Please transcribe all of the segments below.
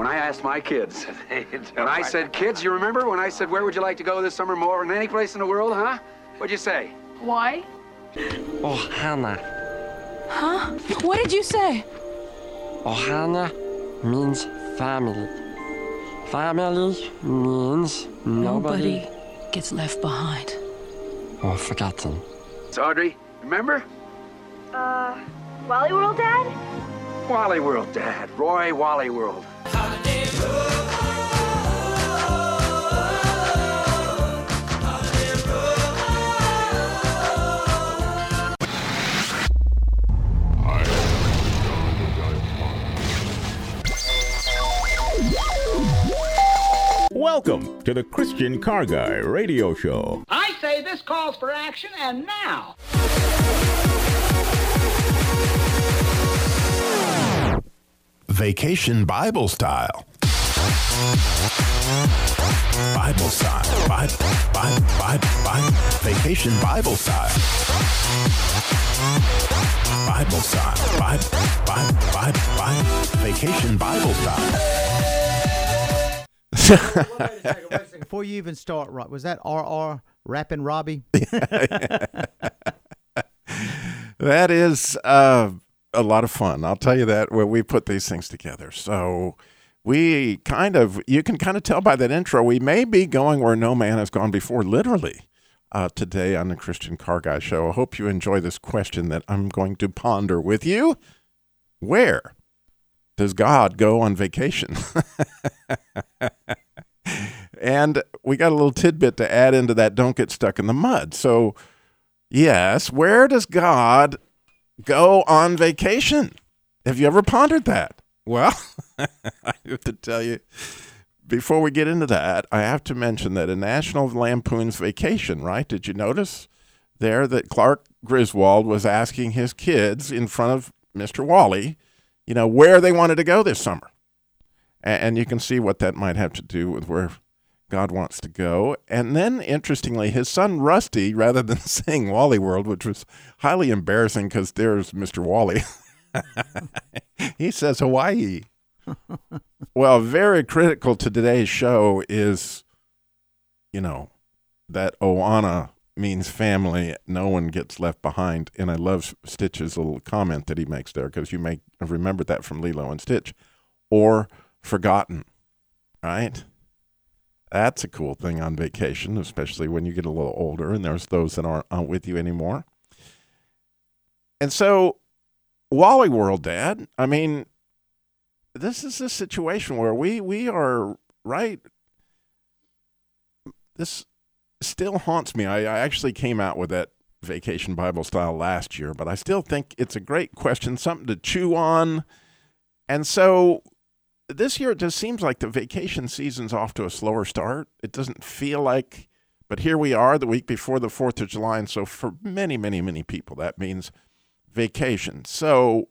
But when I asked my kids, and I said, kids, you remember when I said, where would you like to go this summer more than any place in the world, huh? What'd you say? Why? Oh, Hannah. Huh? What did you say? Ohana means family. Family means nobody, gets left behind. or forgotten. It's Audrey, remember? Uh, Wally World, Dad? Wally World, Dad. Roy Wally World. Welcome to the Christian Car Guy Radio Show. I say this calls for action, and now. Vacation Bible Style. Bible style. Bible, Bible, Bible, Bible. Vacation Bible style. Bible style. Bible, Bible, Bible, Bible. Vacation Bible style. Before you even start, right, was that RR rapping Robby? That is uh, a lot of fun. I'll tell you that when we put these things together. So we kind of, you can kind of tell by that intro, we may be going where no man has gone before, literally, uh, today on the Christian Car Guy Show. I hope you enjoy this question that I'm going to ponder with you. Where does God go on vacation? and we got a little tidbit to add into that don't get stuck in the mud. So, yes, where does God go on vacation? Have you ever pondered that? Well, I have to tell you, before we get into that, I have to mention that a National Lampoon's Vacation, right? Did you notice there that Clark Griswold was asking his kids in front of Mr. Wally, you know, where they wanted to go this summer? And you can see what that might have to do with where God wants to go. And then, interestingly, his son Rusty, rather than saying Wally World, which was highly embarrassing because there's Mr. Wally, he says Hawaii. well, very critical to today's show is, you know, that Ohana means family. No one gets left behind. And I love Stitch's little comment that he makes there because you may have remembered that from Lilo and Stitch. Or forgotten, right? That's a cool thing on vacation, especially when you get a little older and there's those that aren't, aren't with you anymore. And so, Wally World, Dad, I mean, this is a situation where we, we are, right? This still haunts me. I, I actually came out with that vacation Bible style last year, but I still think it's a great question, something to chew on. And so this year it just seems like the vacation season's off to a slower start. It doesn't feel like, but here we are the week before the 4th of July. And so for many, many, many people, that means vacation. So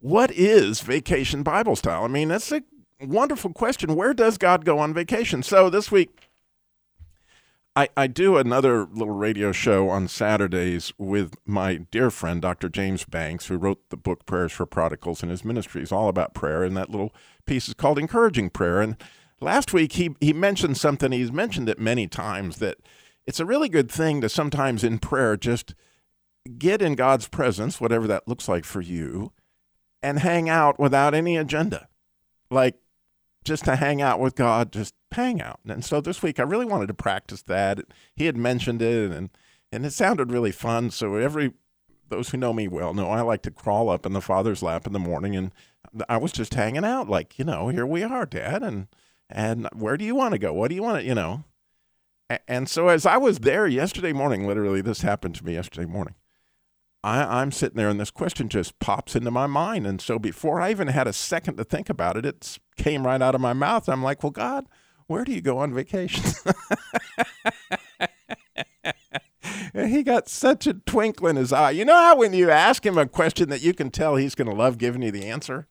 what is vacation Bible style? I mean, that's a wonderful question. Where does God go on vacation? So this week, I, I do another little radio show on Saturdays with my dear friend, Dr. James Banks, who wrote the book Prayers for Prodigals, and his ministry is all about prayer. And that little piece is called Encouraging Prayer. And last week, he, he mentioned something, he's mentioned it many times, that it's a really good thing to sometimes in prayer just get in God's presence, whatever that looks like for you, and hang out without any agenda. Like, just to hang out with God, just hang out. And so this week I really wanted to practice that. He had mentioned it and and it sounded really fun. So every those who know me well know I like to crawl up in the father's lap in the morning and I was just hanging out like, you know, here we are, dad, and and where do you want to go? What do you want to, you know? And so as I was there yesterday morning, literally this happened to me yesterday morning. I, I'm sitting there and this question just pops into my mind. And so before I even had a second to think about it, it came right out of my mouth. I'm like, well, God, where do you go on vacation? And he got such a twinkle in his eye. You know how when you ask him a question that you can tell he's going to love giving you the answer?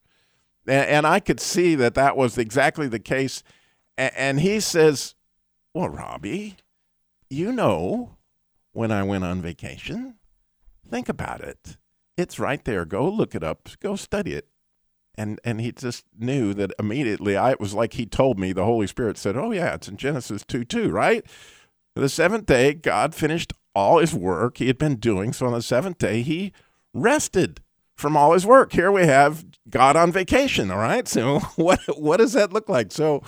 And, and, I could see that that was exactly the case. And, and he says, Well, Robby, you know when I went on vacation. Think about it. It's right there. Go look it up. Go study it. And and he just knew that immediately. I it was like he told me. The Holy Spirit said, "Oh yeah, it's in Genesis two two, right? The seventh day, God finished all His work He had been doing. So on the seventh day, He rested from all His work. Here we have God on vacation. All right. So what what does that look like? So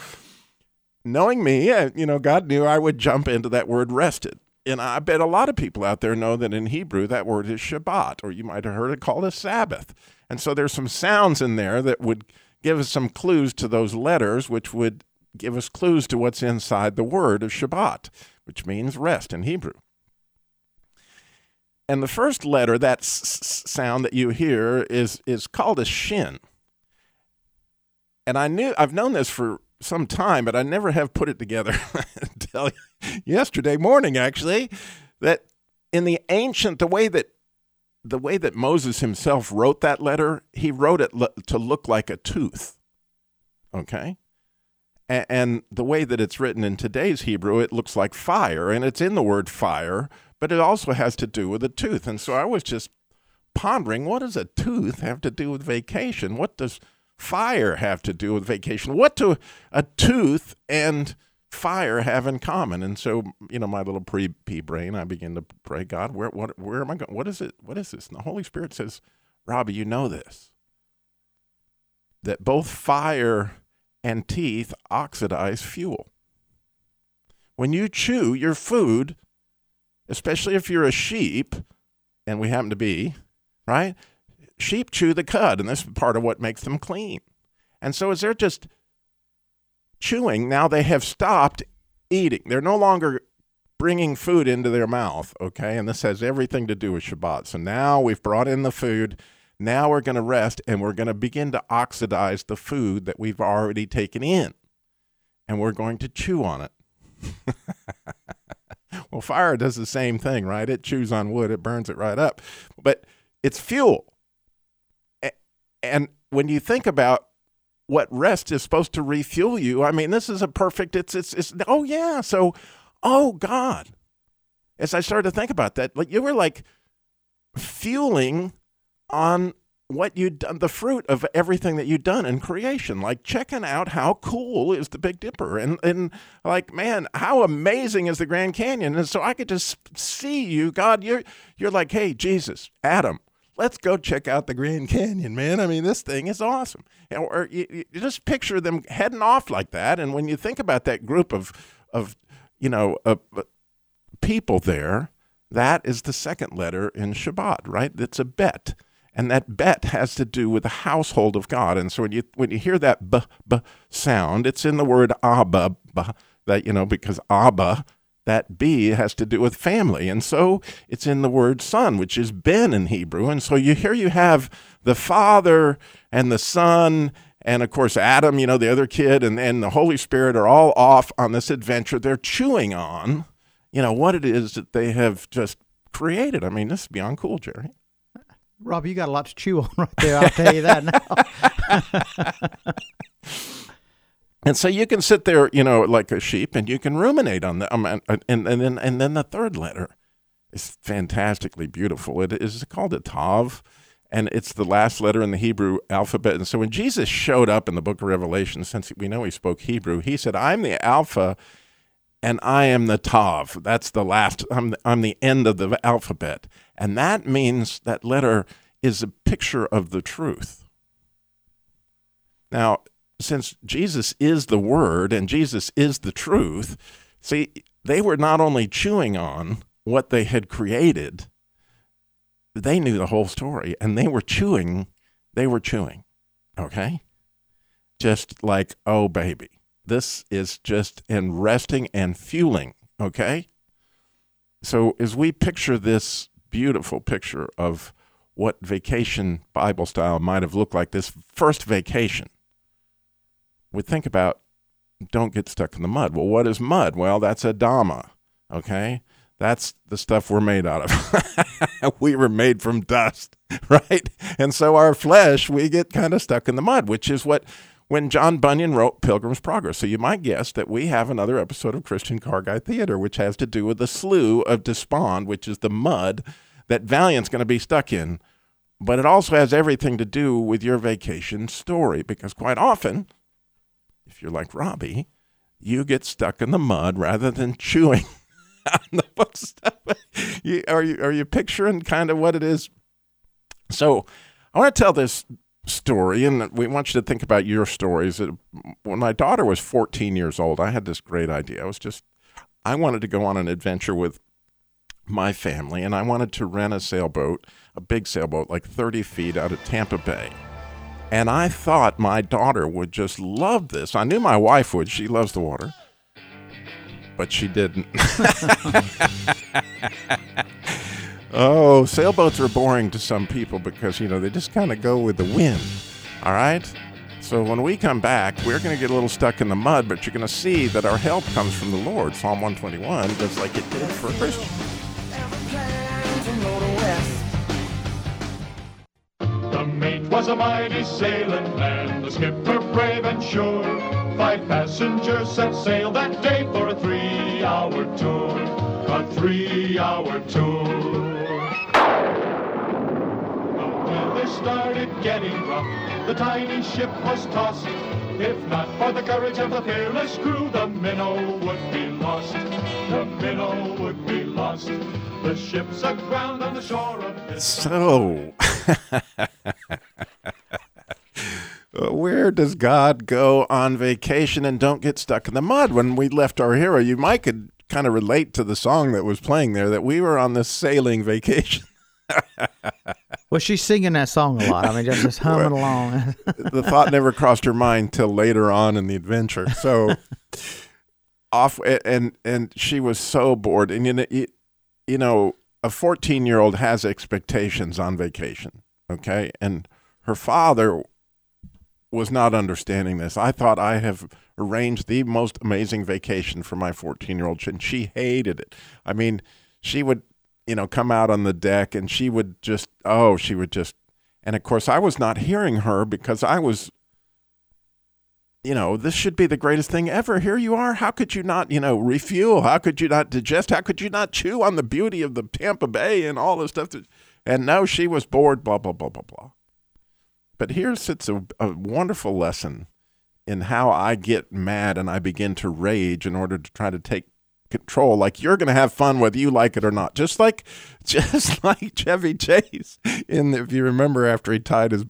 knowing me, uh, you know, God knew I would jump into that word rested and I bet a lot of people out there know that in Hebrew that word is Shabbat, or you might have heard it called a Sabbath. And so there's some sounds in there that would give us some clues to those letters, which would give us clues to what's inside the word of Shabbat, which means rest in Hebrew. And the first letter, that s- sound that you hear, is is called a shin. And I knew I've known this for some time, but I never have put it together until yesterday morning, actually, that in the ancient, the way that the way that Moses himself wrote that letter, he wrote it to look like a tooth. Okay? And, and the way that it's written in today's Hebrew, it looks like fire, and it's in the word fire, but it also has to do with a tooth. And so I was just pondering what does a tooth have to do with vacation? What does fire have to do with vacation? What do a tooth and fire have in common? And so, you know, my little pre pea brain, I begin to pray, God, where what where am I going? What is it? What is this? And the Holy Spirit says, Robby, you know this. That both fire and teeth oxidize fuel. When you chew your food, especially if you're a sheep, and we happen to be, right? sheep chew the cud, and this is part of what makes them clean. And so, is they're just chewing, now they have stopped eating. They're no longer bringing food into their mouth, okay? And this has everything to do with Shabbat. So now we've brought in the food. Now we're going to rest and we're going to begin to oxidize the food that we've already taken in. And we're going to chew on it. well, fire does the same thing, right? It chews on wood, it burns it right up. But it's fuel. And when you think about what rest is supposed to refuel you, I mean, this is a perfect, it's, it's, it's, oh yeah. So, oh God. As I started to think about that, like you were like fueling on what you'd done, the fruit of everything that you'd done in creation, like checking out how cool is the Big Dipper, and and like man, how amazing is the Grand Canyon, and so I could just see you, God, you're you're like, hey, Jesus, Adam, let's go check out the Grand Canyon, man. I mean, this thing is awesome. Or you, you just picture them heading off like that. And when you think about that group of, of you know, uh, people there, that is the second letter in Shabbat, right? It's a bet. And that bet has to do with the household of God. And so when you when you hear that b b sound, it's in the word Abba, that you know, because Abba that B has to do with family. And so it's in the word son, which is Ben in Hebrew. And so you here you have the Father and the Son and of course Adam, you know, the other kid, and, and the Holy Spirit are all off on this adventure. They're chewing on, you know, what it is that they have just created. I mean, this is beyond cool, Jerry. Rob, you got a lot to chew on right there. I'll tell you that now. And so you can sit there, you know, like a sheep, and you can ruminate on the, um, and, and, and then and then the third letter is fantastically beautiful. It is called a tav, and it's the last letter in the Hebrew alphabet. And so when Jesus showed up in the Book of Revelation, since we know he spoke Hebrew, he said, "I'm the Alpha, and I am the tav." That's the last. I'm the, I'm the end of the alphabet, and that means that letter is a picture of the truth. Now, since Jesus is the Word and Jesus is the truth, see, they were not only chewing on what they had created, they knew the whole story and they were chewing, they were chewing, okay? Just like, oh, baby, this is just in resting and fueling, okay? So as we picture this beautiful picture of what vacation Bible style might have looked like, this first vacation, we think about don't get stuck in the mud. Well, what is mud? Well, that's Adama, okay? That's the stuff we're made out of. we were made from dust, right? And so our flesh, we get kind of stuck in the mud, which is what when John Bunyan wrote Pilgrim's Progress. So you might guess that we have another episode of Christian Car Guy Theater, which has to do with the slough of despond, which is the mud that Valiant's going to be stuck in. But it also has everything to do with your vacation story because quite often, you're like Robby, you get stuck in the mud rather than chewing on the book stuff. You, are you are you picturing kind of what it is? So I want to tell this story, and we want you to think about your stories. Uh, when my daughter was 14 years old, I had this great idea. I was just I wanted to go on an adventure with my family, and I wanted to rent a sailboat, a big sailboat, like 30 feet out of Tampa Bay. And I thought my daughter would just love this. I knew my wife would. She loves the water. But she didn't. oh, sailboats are boring to some people because, you know, they just kind of go with the wind. All right? So when we come back, we're going to get a little stuck in the mud, but you're going to see that our help comes from the Lord, Psalm 121, just like it did for Christians. The mate was a mighty sailing man, the skipper brave and sure. Five passengers set sail that day for a three-hour tour, a three-hour tour. The weather started getting rough, the tiny ship was tossed. If not for the courage of the fearless crew, the minnow would be lost. The minnow would be lost. The ship's aground on the shore of So, Uh, where does God go on vacation and don't get stuck in the mud? When we left our hero, you might could kind of relate to the song that was playing there that we were on this sailing vacation. well, she's singing that song a lot. I mean, just, just humming along. the thought never crossed her mind till later on in the adventure. So off, and and she was so bored, and you know, you know, a fourteen-year-old has expectations on vacation. Okay, and her father was not understanding this. I thought I have arranged the most amazing vacation for my 14 year old, and she hated it. I mean, she would, you know, come out on the deck and she would just, oh, she would just, and of course, I was not hearing her because I was, you know, this should be the greatest thing ever. Here you are. How could you not, you know, refuel? How could you not digest? How could you not chew on the beauty of the Tampa Bay and all this stuff? That, and no, she was bored, blah, blah, blah, blah, blah. But here sits a, a, wonderful lesson in how I get mad and I begin to rage in order to try to take control. Like you're going to have fun whether you like it or not. Just like, just like Chevy Chase. In if you remember, after he tied his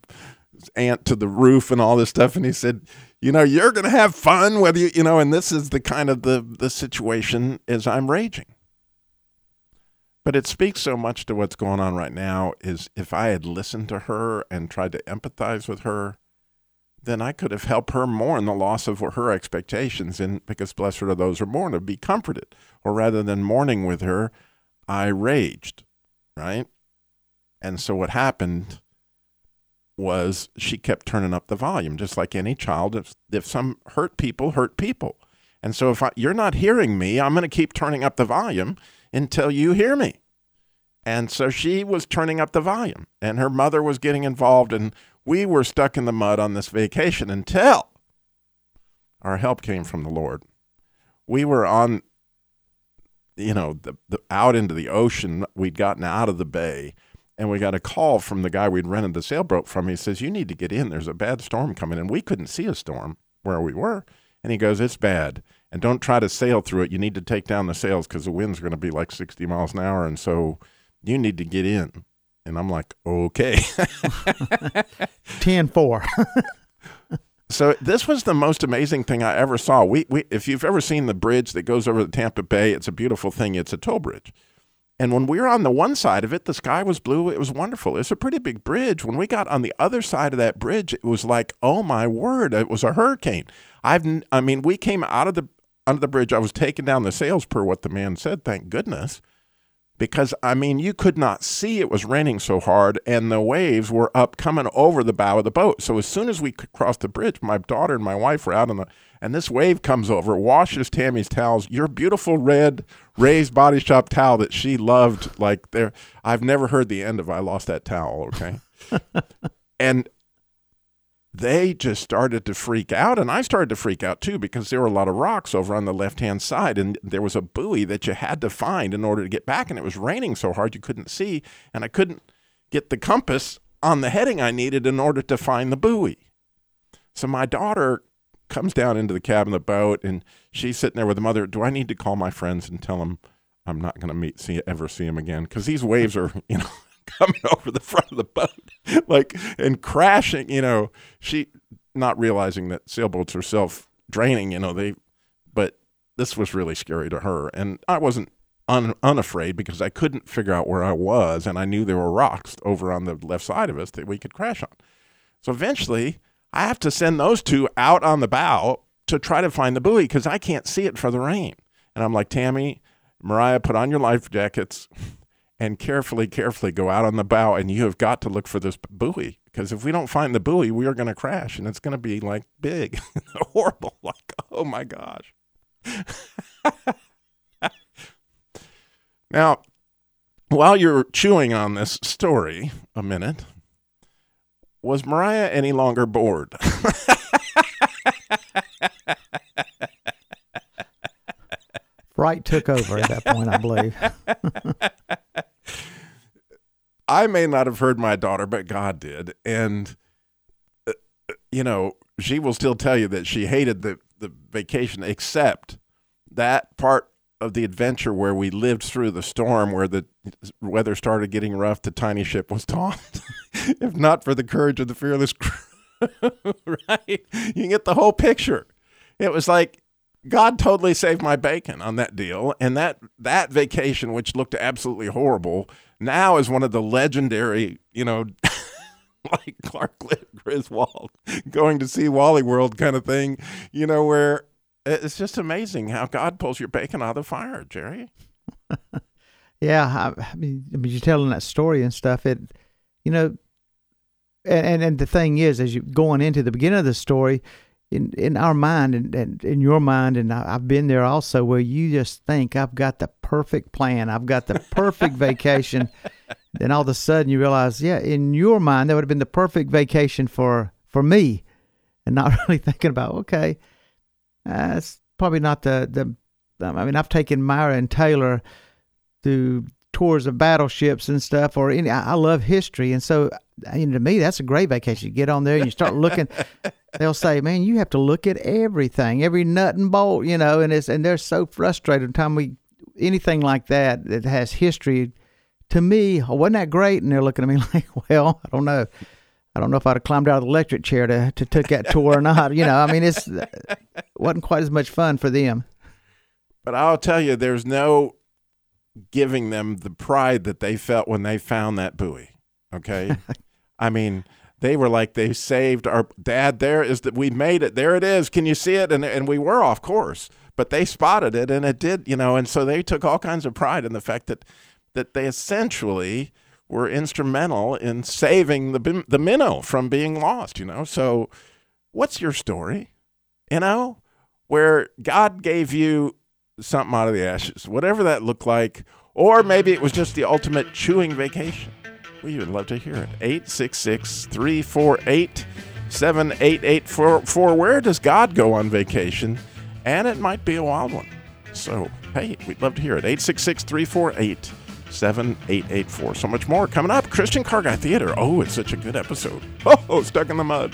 aunt to the roof and all this stuff, and he said, "You know, you're going to have fun whether you, you know." And this is the kind of the the situation as I'm raging. But it speaks so much to what's going on right now is if I had listened to her and tried to empathize with her, then I could have helped her more in the loss of her expectations. And because blessed are those who mourn, to be comforted. Or rather than mourning with her, I raged, right? And so what happened was she kept turning up the volume, just like any child. If, if some hurt people, hurt people. And so if I, you're not hearing me, I'm going to keep turning up the volume until you hear me. And so she was turning up the volume, and her mother was getting involved, and we were stuck in the mud on this vacation until our help came from the Lord. We were on, you know, the, the out into the ocean. We'd gotten out of the bay, and we got a call from the guy we'd rented the sailboat from. He says, "You need to get in. There's a bad storm coming." And we couldn't see a storm where we were, and he goes, "It's bad." and don't try to sail through it. You need to take down the sails because the wind's going to be like 60 miles an hour. And so you need to get in. And I'm like, okay. 10 4. so this was the most amazing thing I ever saw. We, we, if you've ever seen the bridge that goes over the Tampa Bay, it's a beautiful thing. It's a toll bridge. And when we were on the one side of it, the sky was blue. It was wonderful. It's a pretty big bridge. When we got on the other side of that bridge, it was like, oh my word, it was a hurricane. I've, I mean, we came out of the under the bridge. I was taking down the sails per what the man said. Thank goodness because I mean you could not see it was raining so hard and the waves were up coming over the bow of the boat. So as soon as we crossed the bridge, my daughter and my wife were out on the and this wave comes over, washes Tammy's towels, your beautiful red raised body shop towel that she loved like there I've never heard the end of I lost that towel, okay? and they just started to freak out and I started to freak out too because there were a lot of rocks over on the left-hand side and there was a buoy that you had to find in order to get back and it was raining so hard you couldn't see and I couldn't get the compass on the heading I needed in order to find the buoy. So my daughter comes down into the cabin of the boat and she's sitting there with the mother, "Do I need to call my friends and tell them I'm not going to meet see ever see them again cuz these waves are, you know, coming over the front of the boat, like and crashing. You know, she not realizing that sailboats are self draining. You know, they, but this was really scary to her, and I wasn't un, unafraid because I couldn't figure out where I was, and I knew there were rocks over on the left side of us that we could crash on. So eventually, I have to send those two out on the bow to try to find the buoy because I can't see it for the rain. And I'm like, Tammy, Mariah, put on your life jackets and carefully, carefully go out on the bow. And you have got to look for this buoy because if we don't find the buoy, we are going to crash and it's going to be like big, horrible. Like, oh my gosh. now, while you're chewing on this story a minute, was Mariah any longer bored? Fright took over at that point, I believe. I may not have heard my daughter, but God did. And, uh, you know, she will still tell you that she hated the, the vacation, except that part of the adventure where we lived through the storm, where the weather started getting rough, the tiny ship was tossed. if not for the courage of the fearless crew, right? You get the whole picture. It was like God totally saved my bacon on that deal, and that that vacation, which looked absolutely horrible, now is one of the legendary, you know, like Clark Griswold going to see Wally World kind of thing, you know, where it's just amazing how God pulls your bacon out of the fire, Jerry. yeah, I, I mean, I mean, you're telling that story and stuff. It, you know, and, and and the thing is, as you going into the beginning of the story, in in our mind and, and in your mind, and I, I've been there also, where you just think I've got the perfect plan, I've got the perfect vacation. Then all of a sudden you realize, yeah, in your mind that would have been the perfect vacation for for me, and not really thinking about okay, uh, it's probably not the the. I mean, I've taken Myra and Taylor through tours of battleships and stuff, or any. I love history, and so uh, you know, to me, that's a great vacation. You get on there and you start looking. they'll say, "Man, you have to look at everything, every nut and bolt," you know, and it's and they're so frustrated. The time we anything like that that has history, to me, oh, wasn't that great? And they're looking at me like, "Well, I don't know." I don't know if I'd have climbed out of the electric chair to, to take that tour or not. You know, I mean, it's uh, wasn't quite as much fun for them. But I'll tell you, there's no giving them the pride that they felt when they found that buoy. Okay, I mean, they were like they saved our dad. There is that we made it. There it is. Can you see it? And and we were off course, but they spotted it, and it did. You know, and so they took all kinds of pride in the fact that that they essentially were instrumental in saving the the minnow from being lost. You know, so what's your story? You know, where God gave you something out of the ashes, whatever that looked like, or maybe it was just the ultimate chewing vacation. We would love to hear it. 866 348 7884. Where does God go on vacation? And it might be a wild one. So, hey, we'd love to hear it. 866 348 7884. So much more coming up. Christian Car Guy Theater. Oh, it's such a good episode. Oh, stuck in the mud.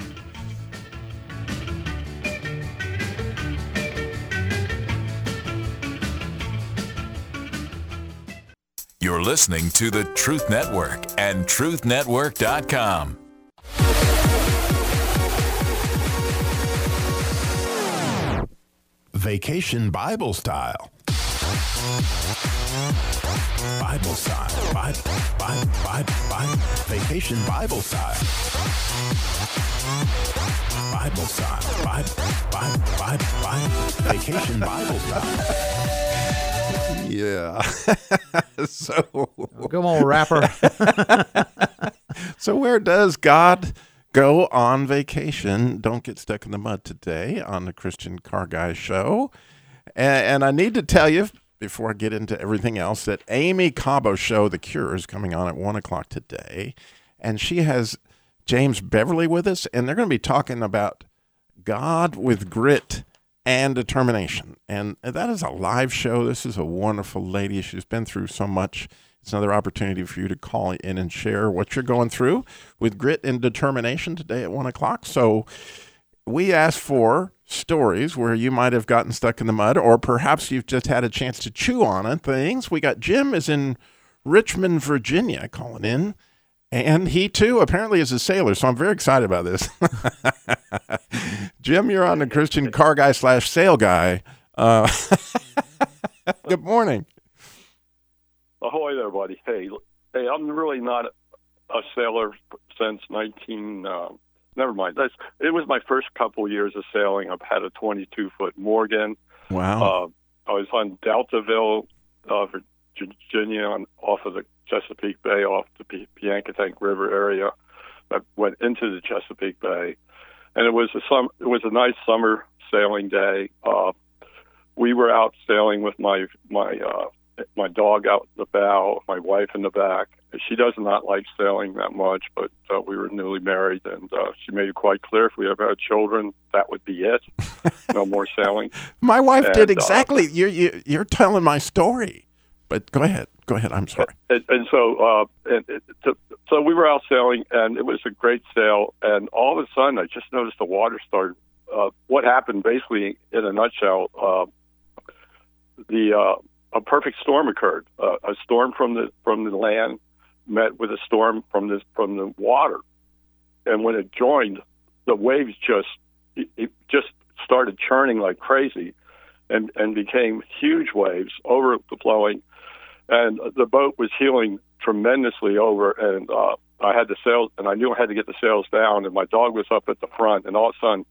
You're listening to the Truth Network and truthnetwork.com. Vacation Bible Style. Bible style. Bible, Bible, Bible, Bible. Vacation Bible style. Bible style. Bible, Bible, Bible, Bible. Vacation Bible style. Yeah. so come on, rapper. so where does God go on vacation? Don't get stuck in the mud today on the Christian Car Guy Show. And, and I need to tell you before I get into everything else that Amy Cabo's show The Cure is coming on at one o'clock today, and she has James Beverly with us, and they're going to be talking about God with grit and determination. And that is a live show. This is a wonderful lady. She's been through so much. It's another opportunity for you to call in and share what you're going through with grit and determination today at one o'clock. So we asked for stories where you might have gotten stuck in the mud, or perhaps you've just had a chance to chew on it. Things we got Jim is in Richmond, Virginia, calling in. And he too apparently is a sailor, so I'm very excited about this. Jim, you're on the Christian car guy slash sail guy. Uh, good morning. Ahoy there, buddy. Hey, hey, I'm really not a sailor since 19. Uh, never mind. That's it was my first couple years of sailing. I've had a 22 foot Morgan. Wow. Uh, I was on Deltaville, uh, Virginia, on, off of the Chesapeake Bay, off the P- Piankatank River area. I went into the Chesapeake Bay, and it was a sum. It was a nice summer sailing day. Uh, we were out sailing with my my uh, my dog out the bow, my wife in the back. She does not like sailing that much, but uh, we were newly married, and uh, she made it quite clear if we ever had children, that would be it. no more sailing. My wife And, did uh, exactly. you're you, you're telling my story, but go ahead. Go ahead. I'm sorry. and, and so uh, and it, to, so we were out sailing, and it was a great sail. And all of a sudden, I just noticed the water started. Uh, what happened, basically, in a nutshell, uh, the uh, a perfect storm occurred. Uh, a storm from the from the land met with a storm from the from the water, and when it joined, the waves just it just started churning like crazy, and and became huge waves overflowing and the boat was heeling tremendously over and uh I had the sails and I knew I had to get the sails down and my dog was up at the front and all of a sudden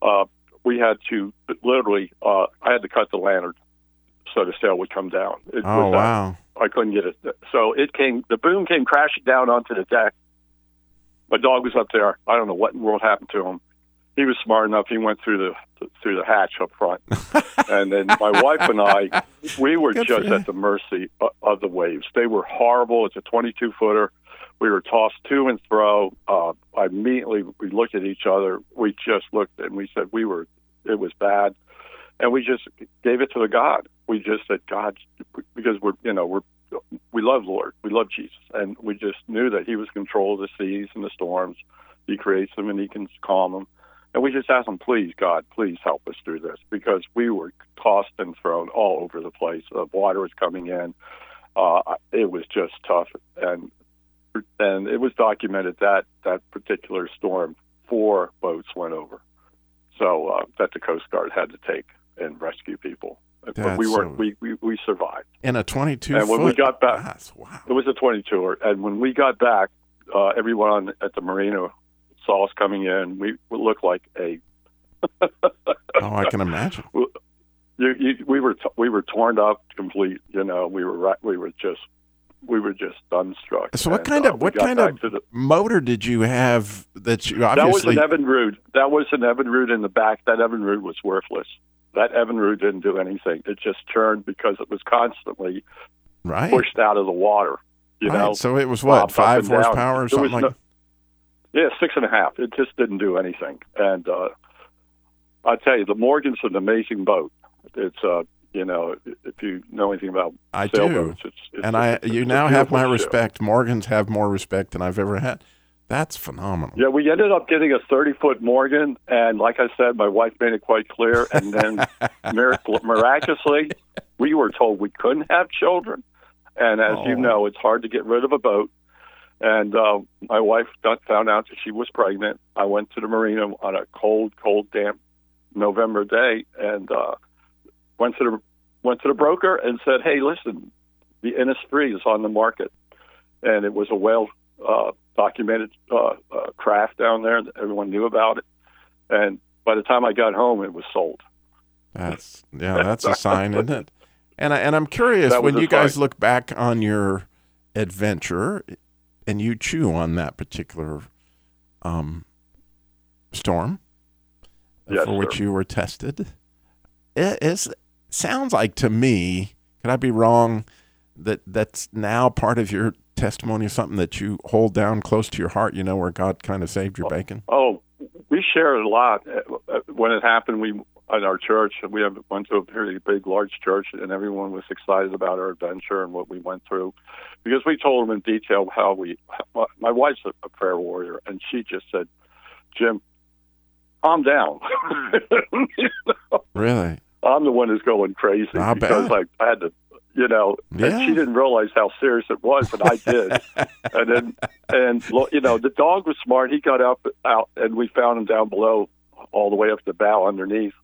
uh we had to literally uh I had to cut the lantern so the sail would come down. It Oh was, uh, wow. I couldn't get it. So it came the boom came crashing down onto the deck. My dog was up there. I don't know what in the world happened to him. He was smart enough. He went through the through the hatch up front, and then my wife and I, we were Good just at the mercy of, of the waves. They were horrible. It's a 22 footer. We were tossed to and fro. Uh, immediately, we looked at each other. We just looked and we said we were. It was bad, and we just gave it to the God. We just said God, because we're you know we're we love Lord, we love Jesus, and we just knew that He was control of the seas and the storms. He creates them and He can calm them. And we just asked them, please, God, please help us through this because we were tossed and thrown all over the place. The water was coming in. Uh, it was just tough, and and it was documented that that particular storm, four boats went over, so uh, that the Coast Guard had to take and rescue people. but we were so- we, we we survived. In a 22 And when foot. we got back, That's- wow. it was a 22er. And when we got back, uh, everyone at the marina saw us coming in. We, looked like a. Oh, I can imagine. You, you, we were t- we were torn up complete. You know, we were right, we were just we were just dumbstruck. So what And, kind uh, of we what kind of the, motor did you have that you obviously that was an Evinrude. That was an Evan Evinrude in the back. That Evan Evinrude was worthless. That Evan Evinrude didn't do anything. It just churned because it was constantly right? pushed out of the water. You Right, know, so it was what, five horsepower or something like- Yeah, six and a half. It just didn't do anything. And uh, I tell you, the Morgan's an amazing boat. It's uh, you know, if you know anything about I do. sailboats, it's, it's and I you now have my ship. respect. Morgans have more respect than I've ever had. That's phenomenal. Yeah, we ended up getting a 30 foot Morgan, and like I said, my wife made it quite clear. And then miraculously, we were told we couldn't have children. And as you Oh. know, it's hard to get rid of a boat. And uh, my wife found out that she was pregnant. I went to the marina on a cold, cold, damp November day, and uh, went to the went to the broker and said, "Hey, listen, the Innisfree is on the market." And it was a well uh, documented uh, uh, craft down there. Everyone knew about it. And by the time I got home, it was sold. That's yeah, that's a sign, isn't it? And I, and I'm curious when you guys look back on your adventure, and you chew on that particular um, storm Yes, for which you were tested. It sounds like to me. Could I be wrong? That that's now part of your testimony, something that you hold down close to your heart. You know, where God kind of saved your bacon. Oh, we shared a lot uh, when it happened. We at our church, we have, went to a pretty big, large church, and everyone was excited about our adventure and what we went through, because we told them in detail how we. My, my wife's a, a prayer warrior, and she just said, "Jim, calm down." You know? Really? I'm the one who's going crazy I because bet. I, I had to, you know, Yeah. and she didn't realize how serious it was, and I did. and then, and you know, the dog was smart. He got up out, and we found him down below, all the way up the bow underneath,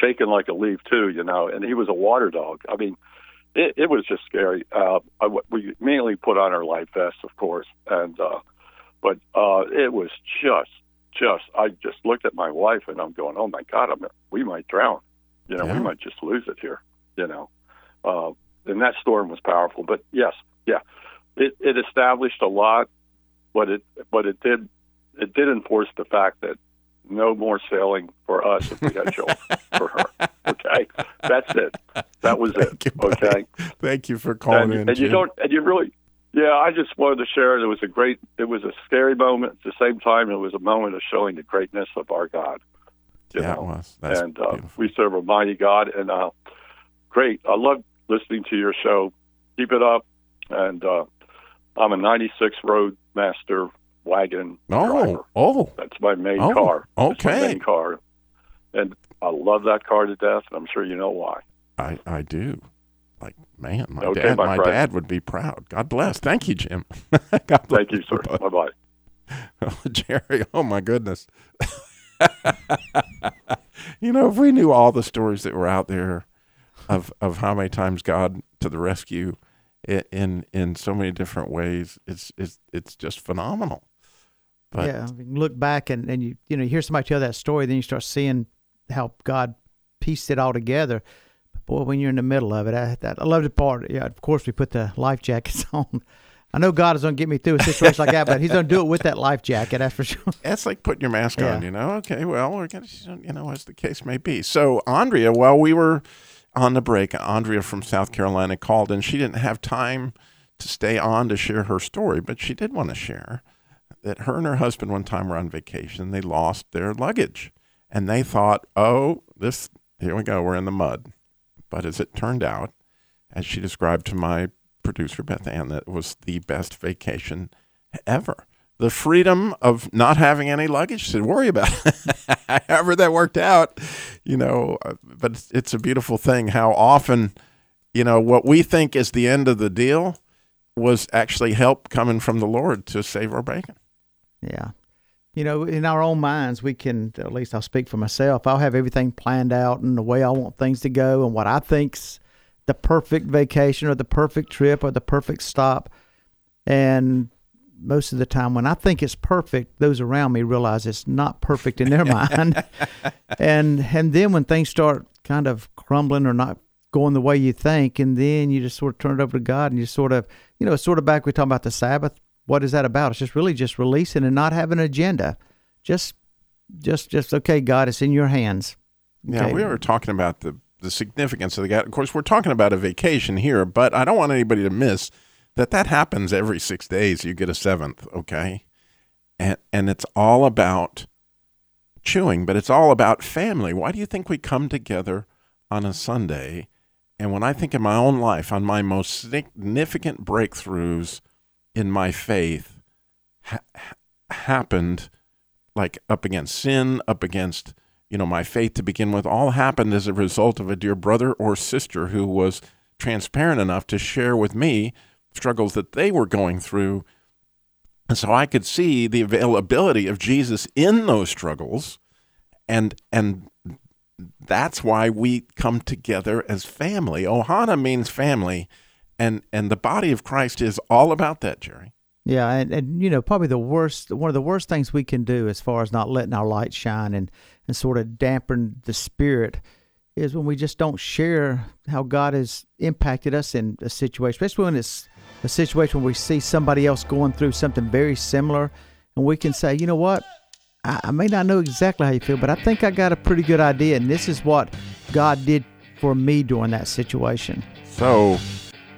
shaking like a leaf too. You know, and he was a water dog. I mean, it, it was just scary. Uh, I, we mainly put on our life vests, of course, and uh, but uh, it was just, just. I just looked at my wife, and I'm going, "Oh my God, I'm, we might drown." You know, Yeah. we might just lose it here. You know, uh, and that storm was powerful. But yes, yeah, it, it established a lot, but it but it did it did enforce the fact that no more sailing for us if we had children for her. Okay, that's it. That was it. Okay. Thank you for calling and, in. and you don't, and you really, yeah. I just wanted to share. It was a great. It was a scary moment. At the same time, it was a moment of showing the greatness of our God. You Yeah, it was. That's and uh, we serve a mighty God. And uh, great. I love listening to your show. Keep it up. And uh, I'm a '96 Roadmaster wagon oh, driver. Oh, oh, That's my main Oh, car. That's my okay. main car. And I love that car to death, and I'm sure you know why. I, I do. Like, man, my Okay, dad, my my, dad would be proud. God bless. Thank you, Jim. God bless Thank you, sir. Bye bye. Oh, Jerry, oh my goodness. you know, if we knew all the stories that were out there of of how many times God to the rescue in in so many different ways, it's it's it's just phenomenal. But yeah, you look back and, and you you know you hear somebody tell that story, then you start seeing how God pieced it all together. But boy, when you're in the middle of it, I, that, I love the part. Yeah, of course we put the life jackets on. I know God is going to get me through a situation like that, but He's going to do it with that life jacket. That's for sure. That's like putting your mask Yeah. on, you know. Okay, well, we're gonna, you know, as the case may be. So, Andrea, while we were on the break, Andrea from South Carolina called, and she didn't have time to stay on to share her story, but she did want to share that her and her husband one time were on vacation. They lost their luggage, and they thought, "Oh, this here we go, we're in the mud." But as it turned out, as she described to my producer Beth Ann, that was the best vacation ever. The freedom of not having any luggage to worry about. However that worked out, you know, uh, but it's a beautiful thing how often, you know, what we think is the end of the deal was actually help coming from the Lord to save our bacon. Yeah. You know, in our own minds, we can, at least I'll speak for myself, I'll have everything planned out and the way I want things to go and what I think's the perfect vacation or the perfect trip or the perfect stop. And most of the time, when I think it's perfect, those around me realize it's not perfect in their mind. and and then when things start kind of crumbling or not going the way you think, and then you just sort of turn it over to God and you sort of, you know, it's sort of back we talking about the Sabbath. What is that about? It's just really just releasing and not having an agenda. Just, just, just okay, God, it's in your hands. Yeah, we were talking about the the significance of the Of course, we're talking about a vacation here, but I don't want anybody to miss that that happens every six days. You get a seventh, okay, and and it's all about chewing, but it's all about family. Why do you think we come together on a Sunday? And when I think in my own life, on my most significant breakthroughs in my faith, ha- ha- happened like up against sin, up against you know my faith to begin with, all happened as a result of a dear brother or sister who was transparent enough to share with me struggles that they were going through. And so I could see the availability of Jesus in those struggles and and that's why we come together as family. Ohana means family and and the body of Christ is all about that, Jerry. Yeah, and, and you know, probably the worst one of the worst things we can do as far as not letting our light shine and, and sort of dampen the spirit is when we just don't share how God has impacted us in a situation, especially when it's a situation where we see somebody else going through something very similar, and we can say, you know what, I, I may not know exactly how you feel, but I think I got a pretty good idea, and this is what God did for me during that situation. So,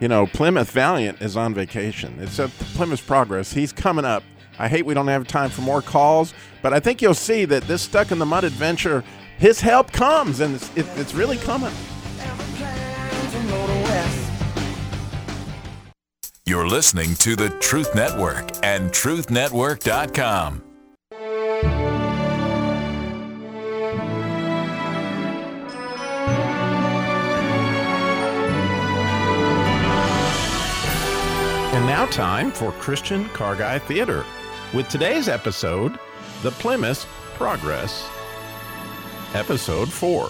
you know, Plymouth Valiant is on vacation. It's at Plymouth Progress. He's coming up. I hate we don't have time for more calls, but I think you'll see that this Stuck in the Mud adventure, his help comes, and it's, it, it's really coming. You're listening to the Truth Network and TruthNetwork.com. now, time for Christian Car Guy Theater. With today's episode, The Plymouth Progress, Episode 4.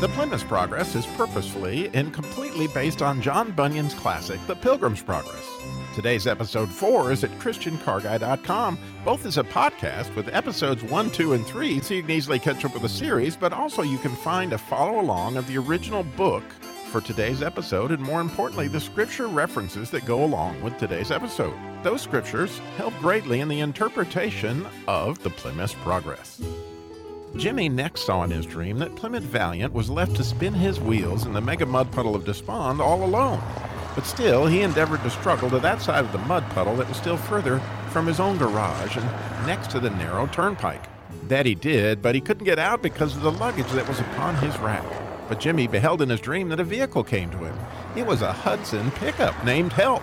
The Plymouth Progress is purposefully and completely based on John Bunyan's classic, The Pilgrim's Progress. Today's episode 4 is at ChristianCarGuy.com, both as a podcast with episodes 1, 2, and 3, so you can easily catch up with the series, but also you can find a follow along of the original book for today's episode, and more importantly, the scripture references that go along with today's episode. Those scriptures help greatly in the interpretation of the Plymouth Progress. Jimmy next saw in his dream that Plymouth Valiant was left to spin his wheels in the mega mud puddle of despond all alone. But still, he endeavored to struggle to that side of the mud puddle that was still further from his own garage and next to the narrow turnpike. That he did, but he couldn't get out because of the luggage that was upon his rack. But Jimmy beheld in his dream that a vehicle came to him. It was a Hudson pickup named Help.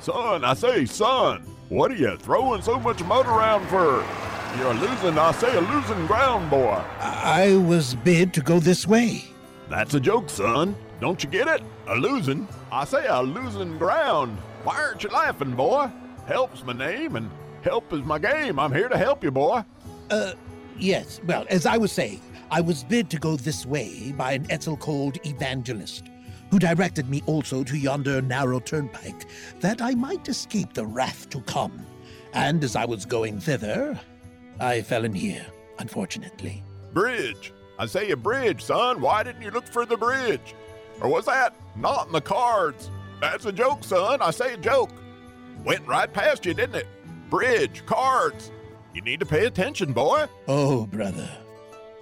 Son, I say, son, what are you throwing so much mud around for? You're losing, I say, a losing ground, boy. I was bid to go this way. That's a joke, son. Don't you get it? A losing. I say a losing ground. Why aren't you laughing, boy? Help's my name, and help is my game. I'm here to help you, boy. Uh, yes. Well, as I was saying, I was bid to go this way by an Edsel called Evangelist, who directed me also to yonder narrow turnpike, that I might escape the wrath to come. And as I was going thither, I fell in here, unfortunately. Bridge. I say a bridge, son. Why didn't you look for the bridge? Or was that not in the cards? That's a joke, son. I say a joke. Went right past you, didn't it? Bridge, cards. You need to pay attention, boy. Oh, brother.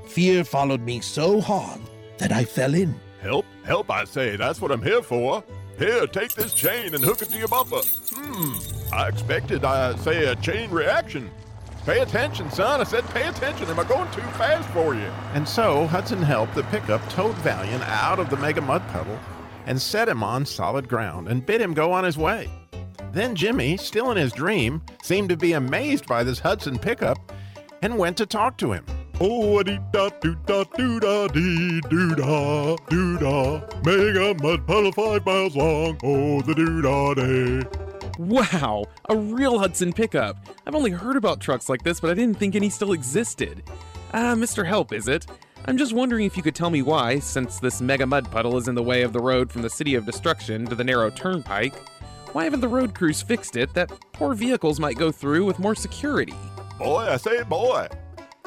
Fear followed me so hard that I fell in. Help, help, I say. That's what I'm here for. Here, take this chain and hook it to your bumper. Hmm, I expected, I say, a chain reaction. Pay attention, son. I said pay attention. Am I going too fast for you? And so Hudson helped the pickup towed Valiant out of the mega mud puddle and set him on solid ground and bid him go on his way. Then Jimmy, still in his dream, seemed to be amazed by this Hudson pickup and went to talk to him. Oh, a dee da doo da doo da dee doo da doo da. Mega mud puddle five miles long. Oh, the doo da day. Wow, a real Hudson pickup. I've only heard about trucks like this, but I didn't think any still existed. Ah, uh, Mr. Help, is it? I'm just wondering if you could tell me why, since this mega mud puddle is in the way of the road from the City of Destruction to the narrow turnpike, why haven't the road crews fixed it that poor vehicles might go through with more security? Boy, I say, boy,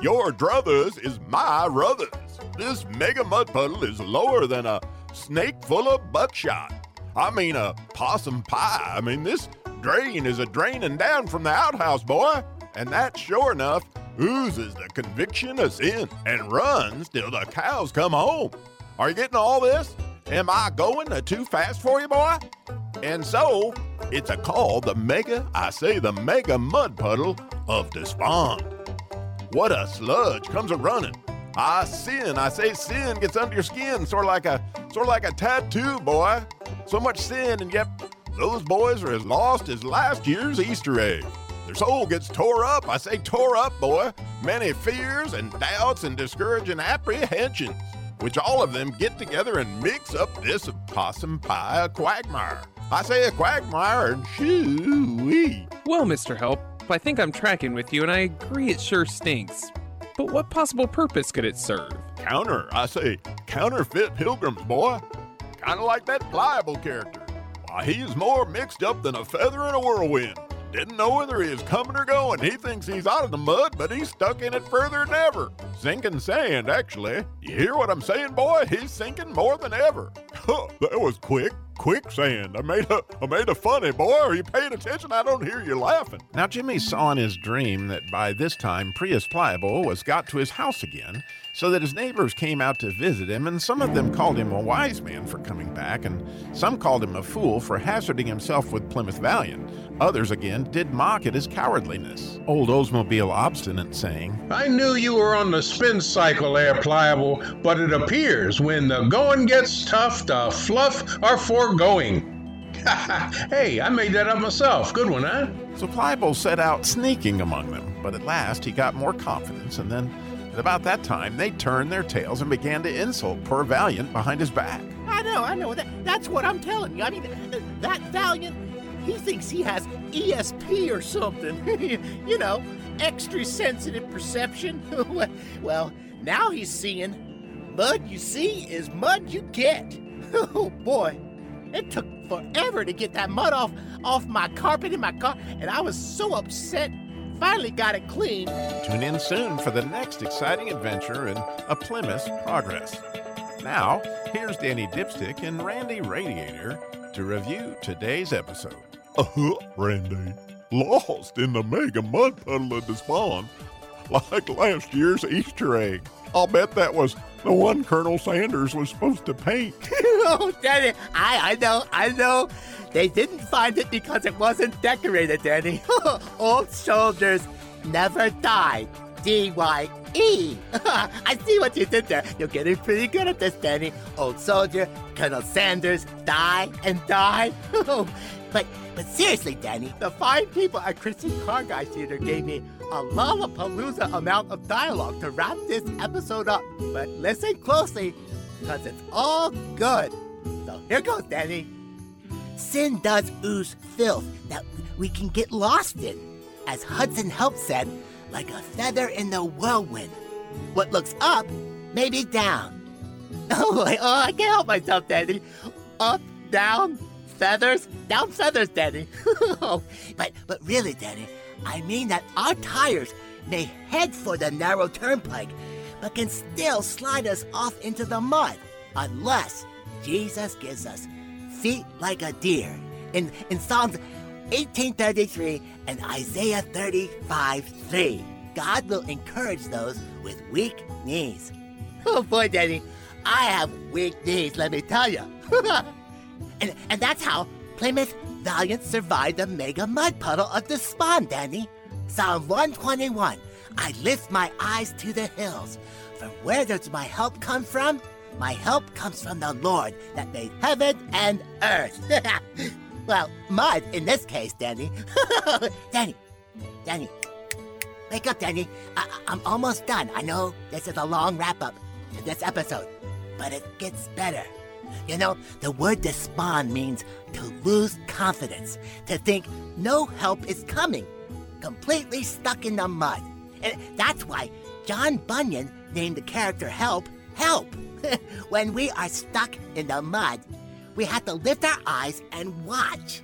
your druthers is my ruthers. This mega mud puddle is lower than a snake full of buckshot. I mean, a possum pie. I mean, this drain is a draining down from the outhouse, boy. And that, sure enough, oozes the conviction of sin and runs till the cows come home. Are you getting all this? Am I going too fast for you, boy? And so, it's a call the mega, I say the mega mud puddle of despond. What a sludge comes a running. I sin, I say sin gets under your skin, sort of like a sort of like a tattoo, boy. So much sin, and yet those boys are as lost as last year's Easter egg. Their soul gets tore up. I say tore up, boy. Many fears and doubts and discouraging apprehensions, which all of them get together and mix up this possum pie a quagmire. I say a quagmire and shoo-wee. Well, Mr. Help, I think I'm tracking with you, and I agree it sure stinks. But what possible purpose could it serve? Counter, I say, counterfeit pilgrims, boy. Kind of like that pliable character. Why, he is more mixed up than a feather in a whirlwind. Didn't know whether he was coming or going. He thinks he's out of the mud, but he's stuck in it further than ever. Sinking sand, actually. You hear what I'm saying, boy? He's sinking more than ever. Huh, that was quick. Quicksand. I made a I made a funny boy. Are you paying attention? I don't hear you laughing. Now, Jimmy saw in his dream that by this time Prius Pliable was got to his house again, so that his neighbors came out to visit him, and some of them called him a wise man for coming back, and some called him a fool for hazarding himself with Plymouth Valiant. Others again did mock at his cowardliness. Old Oldsmobile Obstinate saying, I knew you were on the spin cycle there, Pliable, but it appears when the going gets tough, the fluff are foregoing. hey, I made that up myself. Good one, huh? So Pliable set out sneaking among them, but at last he got more confidence, and then at about that time they turned their tails and began to insult poor Valiant behind his back. I know, I know. That, that's what I'm telling you. I mean, th- that Valiant, he thinks he has ESP or something. you know, extra sensitive perception. well, now he's seeing mud you see is mud you get. oh boy, it took forever to get that mud off off my carpet in my car, and I was so upset. Finally got it clean. Tune in soon for the next exciting adventure in A Plymouth Progress. Now, here's Danny Dipstick and Randy Radiator to review today's episode. Uh-huh, Randy. Lost in the mega mud puddle of despond, like last year's Easter egg. I'll bet that was the one Colonel Sanders was supposed to paint. oh, Danny, I, I know, I know. They didn't find it because it wasn't decorated, Danny. Old soldiers never die. D Y E. I see what you did there. You're getting pretty good at this, Danny. Old soldier, Colonel Sanders, die and die. But but seriously, Danny, the fine people at Christian Car Guy Theater gave me a lollapalooza amount of dialogue to wrap this episode up. But listen closely, because it's all good. So here goes, Danny. Sin does ooze filth that we can get lost in. As Hudson Help said, like a feather in the whirlwind. What looks up may be down. Oh, oh, I can't help myself, Danny. Up, down, feathers, down feathers, Danny. but but really, Danny, I mean that our tires may head for the narrow turnpike, but can still slide us off into the mud unless Jesus gives us feet like a deer. In in Psalms 1833 and Isaiah 35 3. God will encourage those with weak knees. Oh boy, Danny, I have weak knees, let me tell you. and, and that's how Plymouth Valiant survived the mega mud puddle of despond, Danny. Psalm 121 I lift my eyes to the hills. From where does my help come from? My help comes from the Lord that made heaven and earth. well, mud in this case, Danny. Danny, Danny, wake up, Danny. I- I'm almost done. I know this is a long wrap up to this episode, but it gets better. You know, the word despond means to lose confidence, to think no help is coming, completely stuck in the mud. And that's why John Bunyan named the character Help Help. when we are stuck in the mud, we have to lift our eyes and watch.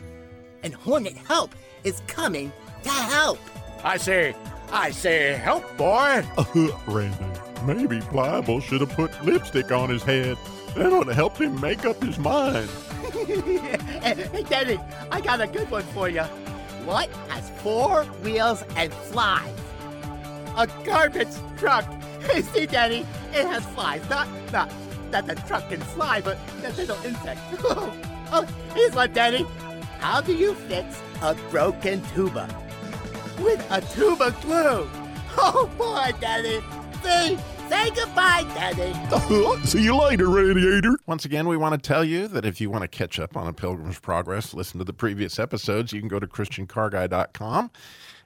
And Hornet Help is coming to help. I say, I say, help, boy. Randy. Maybe Pliable should have put lipstick on his head. That would have helped him make up his mind. hey, Danny, I got a good one for you. What has four wheels and flies? A garbage truck. See, Danny, it has flies. Not, not that the truck can fly, but that little insect. oh, here's one, Danny. How do you fix a broken tuba? With a tuba glue. Oh boy, Daddy. See, say goodbye, Daddy. See you later, Radiator. Once again, we want to tell you that if you want to catch up on a Pilgrim's Progress, listen to the previous episodes, you can go to ChristianCarGuy.com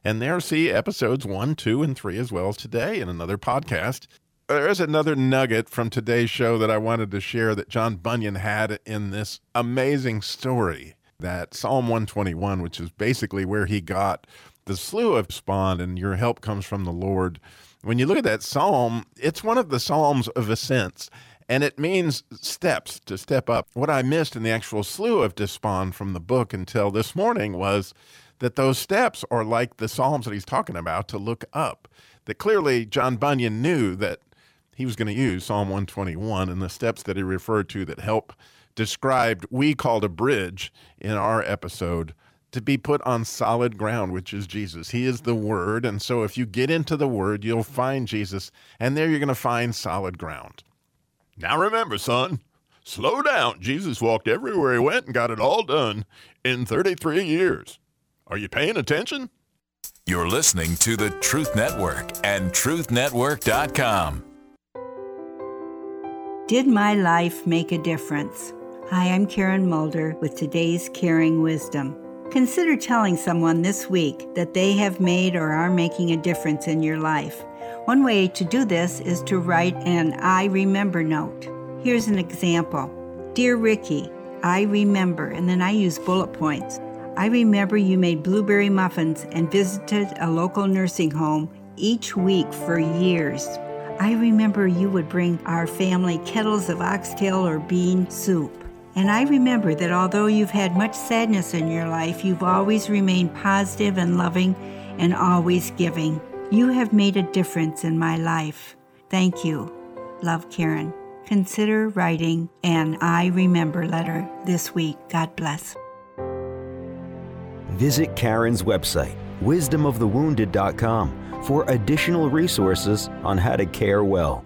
and there see episodes one, two, and three, as well as today in another podcast. There is another nugget from today's show that I wanted to share that John Bunyan had in this amazing story that Psalm 121, which is basically where he got the slough of despond and your help comes from the Lord. When you look at that psalm, it's one of the psalms of ascents and it means steps to step up. What I missed in the actual slough of despond from the book until this morning was that those steps are like the Psalms that he's talking about to look up. That clearly John Bunyan knew that he was going to use Psalm 121 and the steps that he referred to that help described we called a bridge in our episode to be put on solid ground, which is Jesus. He is the Word. And so if you get into the Word, you'll find Jesus, and there you're going to find solid ground. Now remember, son, slow down. Jesus walked everywhere he went and got it all done in 33 years. Are you paying attention? You're listening to the Truth Network and TruthNetwork.com. Did my life make a difference? Hi, I'm Karen Mulder with today's Caring Wisdom. Consider telling someone this week that they have made or are making a difference in your life. One way to do this is to write an I remember note. Here's an example Dear Ricky, I remember, and then I use bullet points. I remember you made blueberry muffins and visited a local nursing home each week for years. I remember you would bring our family kettles of oxtail or bean soup. And I remember that although you've had much sadness in your life, you've always remained positive and loving and always giving. You have made a difference in my life. Thank you. Love, Karen. Consider writing an I Remember letter this week. God bless. Visit Karen's website, wisdomofthewounded.com, for additional resources on how to care well.